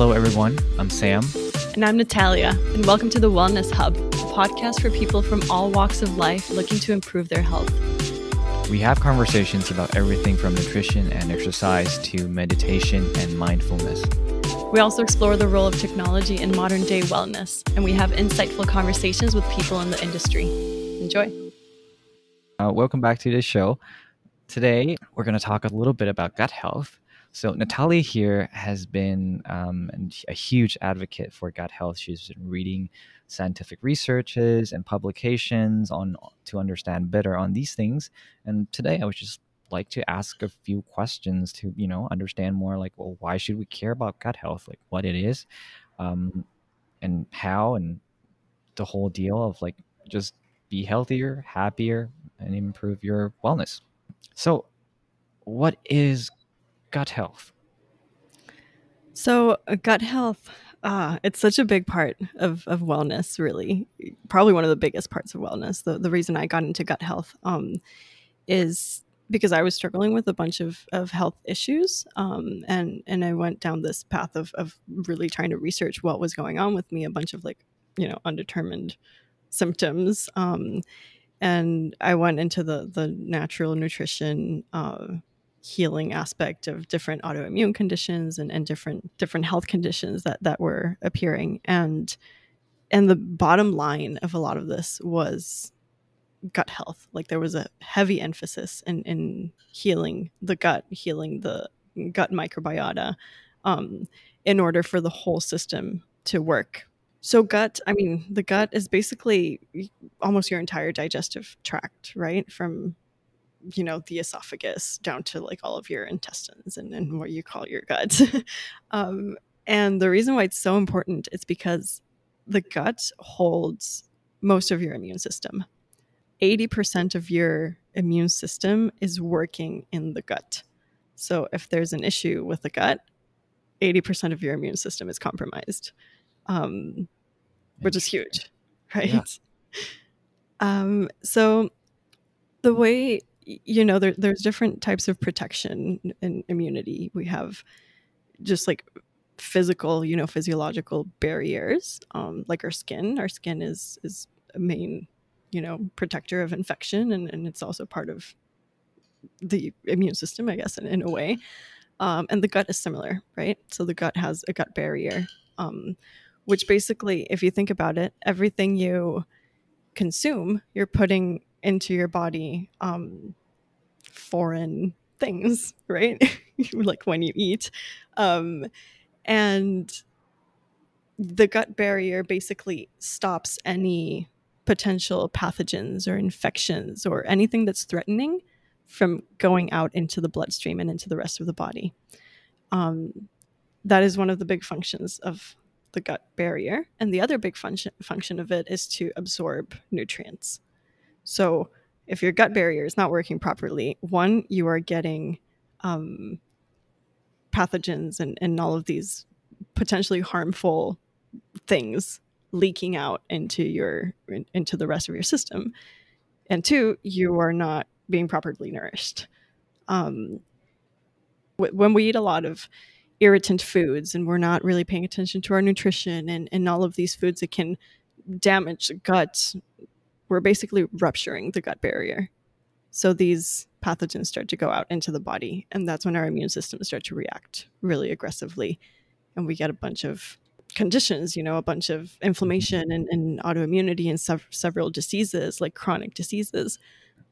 Hello, everyone. I'm Sam. And I'm Natalia, and welcome to the Wellness Hub, a podcast for people from all walks of life looking to improve their health. We have conversations about everything from nutrition and exercise to meditation and mindfulness. We also explore the role of technology in modern day wellness, and we have insightful conversations with people in the industry. Enjoy. Uh, welcome back to the show. Today, we're going to talk a little bit about gut health. So, Natalia here has been um, a huge advocate for gut health. She's been reading scientific researches and publications on to understand better on these things. And today, I would just like to ask a few questions to you know understand more like well why should we care about gut health like what it is um, and how and the whole deal of like just be healthier happier and improve your wellness so what is gut health so uh, gut health uh, it's such a big part of, of wellness really probably one of the biggest parts of wellness the, the reason i got into gut health um, is because I was struggling with a bunch of, of health issues. Um, and, and I went down this path of, of really trying to research what was going on with me, a bunch of like, you know, undetermined symptoms. Um, and I went into the, the natural nutrition, uh, healing aspect of different autoimmune conditions and, and different, different health conditions that, that were appearing. And, and the bottom line of a lot of this was gut health. Like there was a heavy emphasis in, in healing the gut, healing the gut microbiota, um, in order for the whole system to work. So, gut, I mean, the gut is basically almost your entire digestive tract, right? From, you know, the esophagus down to like all of your intestines and, and what you call your gut. um, and the reason why it's so important is because the gut holds most of your immune system. 80% of your immune system is working in the gut. So if there's an issue with the gut, 80% of your immune system is compromised, um, which is huge, right? Yeah. Um, so the way, you know, there, there's different types of protection and immunity. We have just like physical, you know, physiological barriers, um, like our skin. Our skin is is a main you know protector of infection and, and it's also part of the immune system i guess in, in a way um, and the gut is similar right so the gut has a gut barrier um, which basically if you think about it everything you consume you're putting into your body um, foreign things right like when you eat um, and the gut barrier basically stops any potential pathogens or infections or anything that's threatening from going out into the bloodstream and into the rest of the body. Um, that is one of the big functions of the gut barrier. And the other big function, function of it is to absorb nutrients. So if your gut barrier is not working properly, one, you are getting um, pathogens and, and all of these potentially harmful things leaking out into your into the rest of your system and two you are not being properly nourished um, when we eat a lot of irritant foods and we're not really paying attention to our nutrition and, and all of these foods that can damage the gut we're basically rupturing the gut barrier so these pathogens start to go out into the body and that's when our immune system start to react really aggressively and we get a bunch of conditions, you know, a bunch of inflammation and, and autoimmunity and sev- several diseases like chronic diseases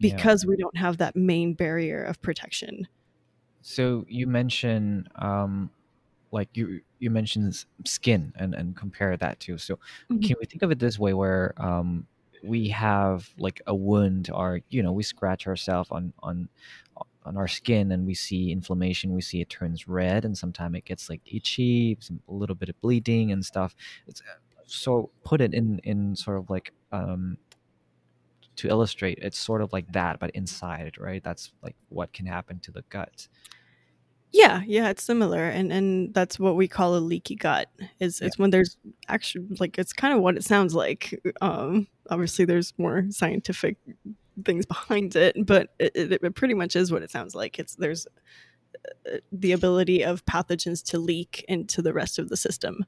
because yeah. we don't have that main barrier of protection. So you mentioned um like you you mentioned skin and and compare that to. So mm-hmm. can we think of it this way where um we have like a wound or you know we scratch ourselves on on on our skin and we see inflammation we see it turns red and sometimes it gets like itchy a little bit of bleeding and stuff it's, so put it in in sort of like um to illustrate it's sort of like that but inside right that's like what can happen to the gut yeah yeah it's similar and and that's what we call a leaky gut is yeah. it's when there's actually like it's kind of what it sounds like um obviously there's more scientific things behind it, but it, it, it, pretty much is what it sounds like. It's there's the ability of pathogens to leak into the rest of the system.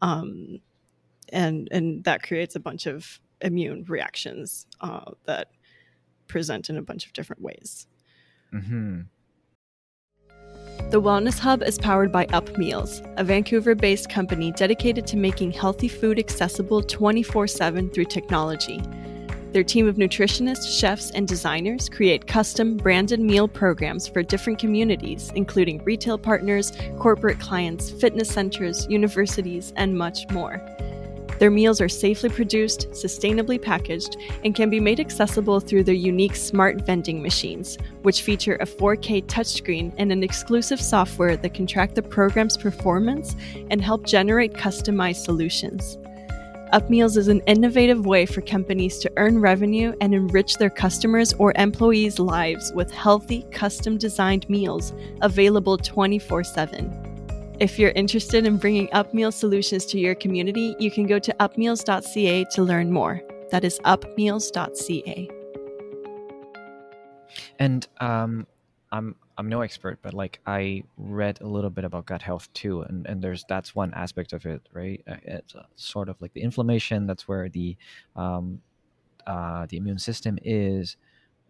Um, and and that creates a bunch of immune reactions uh, that present in a bunch of different ways. Mm-hmm. The Wellness Hub is powered by Up Meals, a Vancouver based company dedicated to making healthy food accessible 24 7 through technology. Their team of nutritionists, chefs, and designers create custom branded meal programs for different communities, including retail partners, corporate clients, fitness centers, universities, and much more. Their meals are safely produced, sustainably packaged, and can be made accessible through their unique smart vending machines, which feature a 4K touchscreen and an exclusive software that can track the program's performance and help generate customized solutions. Upmeals is an innovative way for companies to earn revenue and enrich their customers or employees' lives with healthy, custom designed meals available 24 7. If you're interested in bringing Upmeal solutions to your community, you can go to upmeals.ca to learn more. That is upmeals.ca. And um, I'm I'm no expert, but like I read a little bit about gut health too, and and there's that's one aspect of it, right? Uh, it's uh, sort of like the inflammation. That's where the um, uh, the immune system is,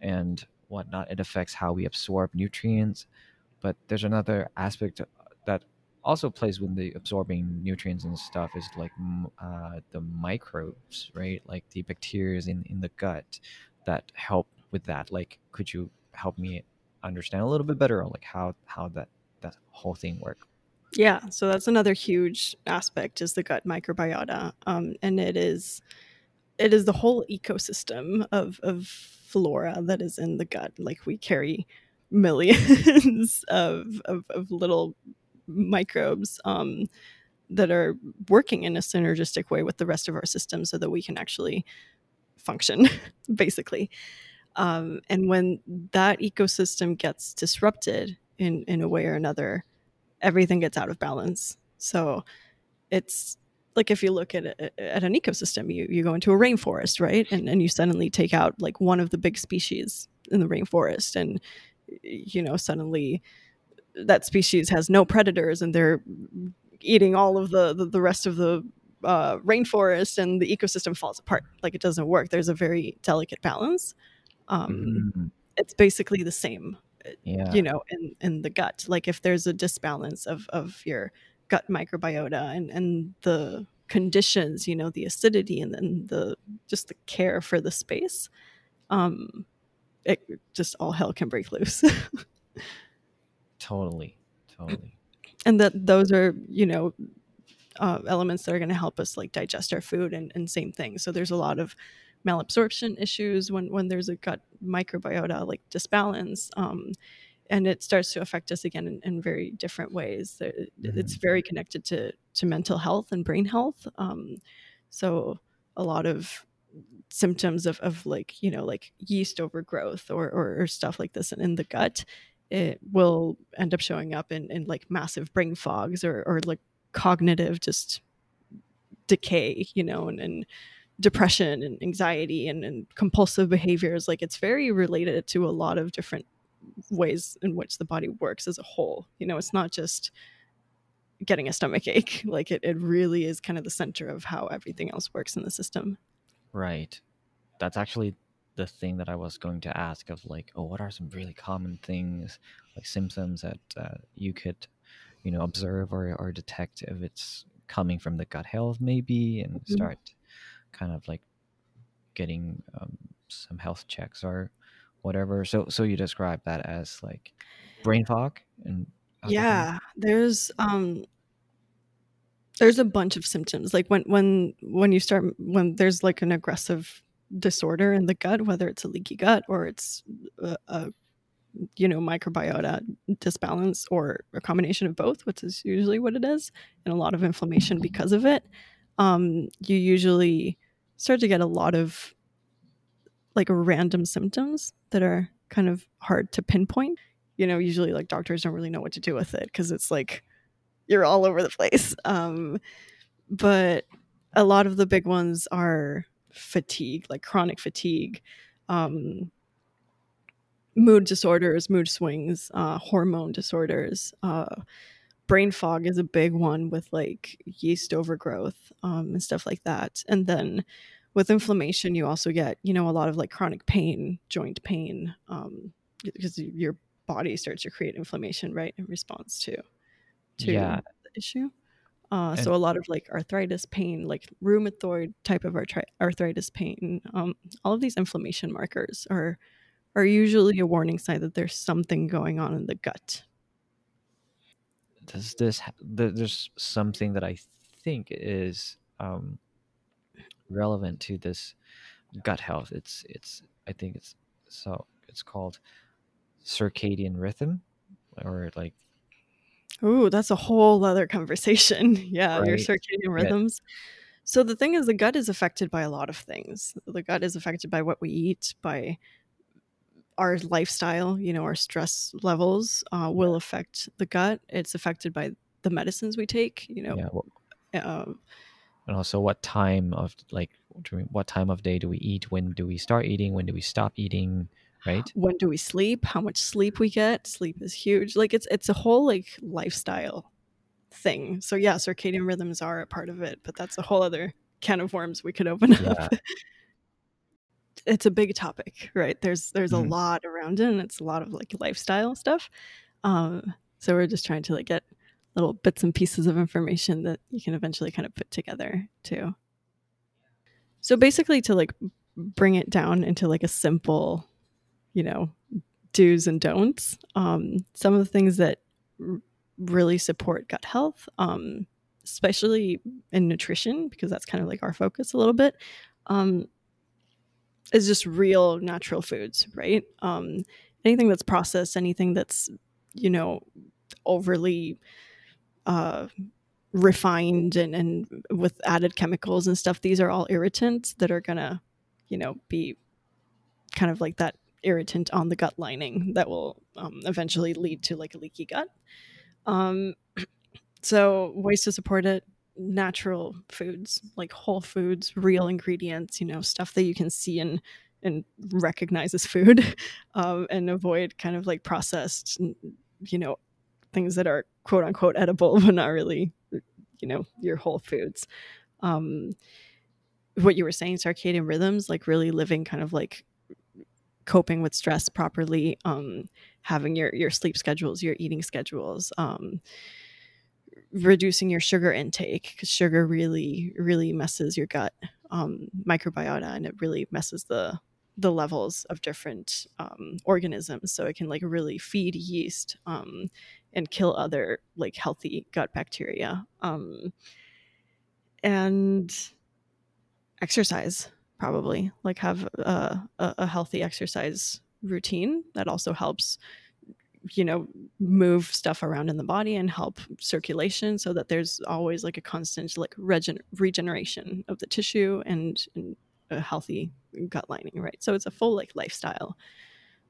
and whatnot. It affects how we absorb nutrients. But there's another aspect that also plays with the absorbing nutrients and stuff is like uh, the microbes, right? Like the bacteria in, in the gut that help with that. Like, could you help me understand a little bit better, on like how how that that whole thing works? Yeah, so that's another huge aspect is the gut microbiota, um, and it is it is the whole ecosystem of of flora that is in the gut. Like we carry millions of, of, of little microbes um, that are working in a synergistic way with the rest of our system so that we can actually function, basically. Um, and when that ecosystem gets disrupted in, in a way or another, everything gets out of balance. So it's like if you look at at an ecosystem, you, you go into a rainforest, right? And, and you suddenly take out like one of the big species in the rainforest and you know suddenly that species has no predators and they're eating all of the the, the rest of the uh, rainforest and the ecosystem falls apart. Like it doesn't work. There's a very delicate balance. Um, mm. it's basically the same yeah. you know in in the gut. Like if there's a disbalance of of your gut microbiota and and the conditions you know the acidity and then the just the care for the space um it just all hell can break loose Totally. Totally. And that those are, you know, uh, elements that are going to help us like digest our food and, and same thing. So there's a lot of malabsorption issues when, when there's a gut microbiota like disbalance. Um, and it starts to affect us again in, in very different ways. Mm-hmm. It's very connected to, to mental health and brain health. Um, so a lot of symptoms of, of like, you know, like yeast overgrowth or, or, or stuff like this in, in the gut it will end up showing up in, in like massive brain fogs or, or like cognitive just decay, you know, and, and depression and anxiety and, and compulsive behaviors. Like it's very related to a lot of different ways in which the body works as a whole. You know, it's not just getting a stomach ache. Like it, it really is kind of the center of how everything else works in the system. Right. That's actually the thing that I was going to ask of like, oh, what are some really common things like symptoms that uh, you could, you know, observe or, or detect if it's coming from the gut health maybe and mm-hmm. start kind of like getting um, some health checks or whatever. So so you describe that as like brain fog and yeah, there's um there's a bunch of symptoms like when when when you start when there's like an aggressive disorder in the gut, whether it's a leaky gut or it's a, a you know microbiota disbalance or a combination of both, which is usually what it is, and a lot of inflammation because of it. Um, you usually start to get a lot of like random symptoms that are kind of hard to pinpoint. You know, usually like doctors don't really know what to do with it because it's like you're all over the place. Um, but a lot of the big ones are fatigue, like chronic fatigue, um, mood disorders, mood swings, uh, hormone disorders. Uh, brain fog is a big one with like yeast overgrowth um, and stuff like that. And then with inflammation, you also get, you know, a lot of like chronic pain, joint pain, um, because your body starts to create inflammation, right, in response to to Yeah. the issue. Uh, so a lot of like arthritis pain, like rheumatoid type of arthri- arthritis pain, um, all of these inflammation markers are are usually a warning sign that there's something going on in the gut. does this ha- there's something that I think is um, relevant to this gut health. It's it's I think it's so it's called circadian rhythm or like Ooh, that's a whole other conversation. Yeah, you're right circadian yeah rhythms. So the thing is, the gut is affected by a lot of things. The gut is affected by what we eat, by our lifestyle. You know, our stress levels uh, will affect the gut. It's affected by the medicines we take. You know, yeah well, um, and also what time of like what time of day do we eat when do we start eating when do we stop eating right when do we sleep? How much sleep we get? Sleep is huge. Like it's it's a whole like lifestyle thing. So yeah, circadian rhythms are a part of it, but that's a whole other can of worms we could open yeah up. it's a big topic, right? There's there's a Mhm. lot around it, and it's a lot of like lifestyle stuff. Um, so we're just trying to like get little bits and pieces of information that you can eventually kind of put together too. So basically, to like bring it down into like a simple, you know, do's and don'ts. Um, some of the things that r- really support gut health, um, especially in nutrition, because that's kind of like our focus a little bit. Um, is just real natural foods, right? Um, anything that's processed, anything that's you know overly uh, refined and, and with added chemicals and stuff, these are all irritants that are gonna, you know, be kind of like that irritant on the gut lining that will um, eventually lead to like a leaky gut. Um, so ways to support it natural foods like whole foods real ingredients you know stuff that you can see and and recognize as food um, and avoid kind of like processed you know things that are quote unquote edible but not really you know your whole foods um what you were saying circadian rhythms like really living kind of like coping with stress properly um having your your sleep schedules your eating schedules um reducing your sugar intake because sugar really really messes your gut um, microbiota and it really messes the the levels of different um, organisms. So it can like really feed yeast um, and kill other like healthy gut bacteria um, and exercise probably like have a, a, healthy exercise routine that also helps you know move stuff around in the body and help circulation so that there's always like a constant like regen- regeneration of the tissue and, and a healthy gut lining right? So it's a full like lifestyle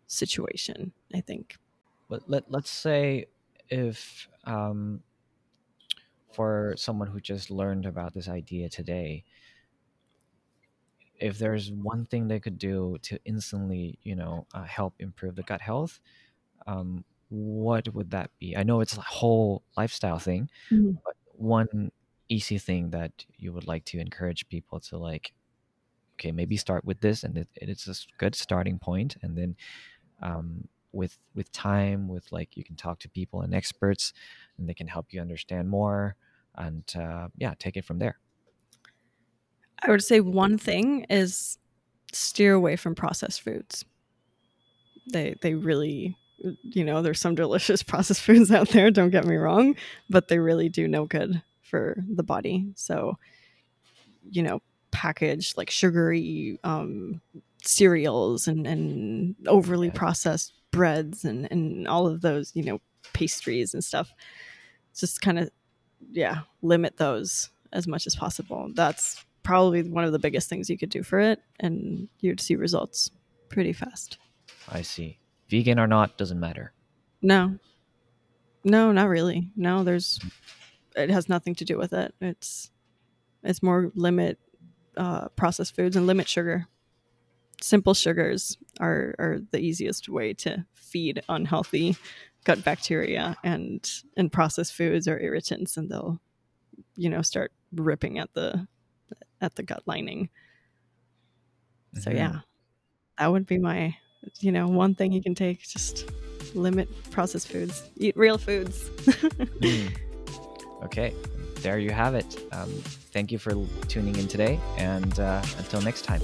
situation i think. But let, let's say if um, for someone who just learned about this idea today if there's one thing they could do to instantly you know uh, help improve the gut health um, what would that be i know it's a whole lifestyle thing Mhm. but one easy thing that you would like to encourage people to like okay maybe start with this and it, it's a good starting point and then um, with with time with like you can talk to people and experts and they can help you understand more and uh, yeah take it from there i would say one thing is steer away from processed foods. They they really you know there's some delicious processed foods out there don't get me wrong but they really do no good for the body. So you know packaged like sugary um cereals and and overly processed breads and and all of those you know pastries and stuff. Just kind of yeah limit those as much as possible. That's probably one of the biggest things you could do for it and you'd see results pretty fast i see vegan or not doesn't matter No. No, not really. No, there's it has nothing to do with it. It's it's more limit uh processed foods and limit sugar. Simple sugars are are the easiest way to feed unhealthy gut bacteria and and processed foods or irritants, and they'll you know start ripping at the at the gut lining. So Mhm. yeah, that would be my you know one thing you can take just limit processed foods eat real foods Mm. Okay, there you have it. Um, thank you for tuning in today, and uh, until next time.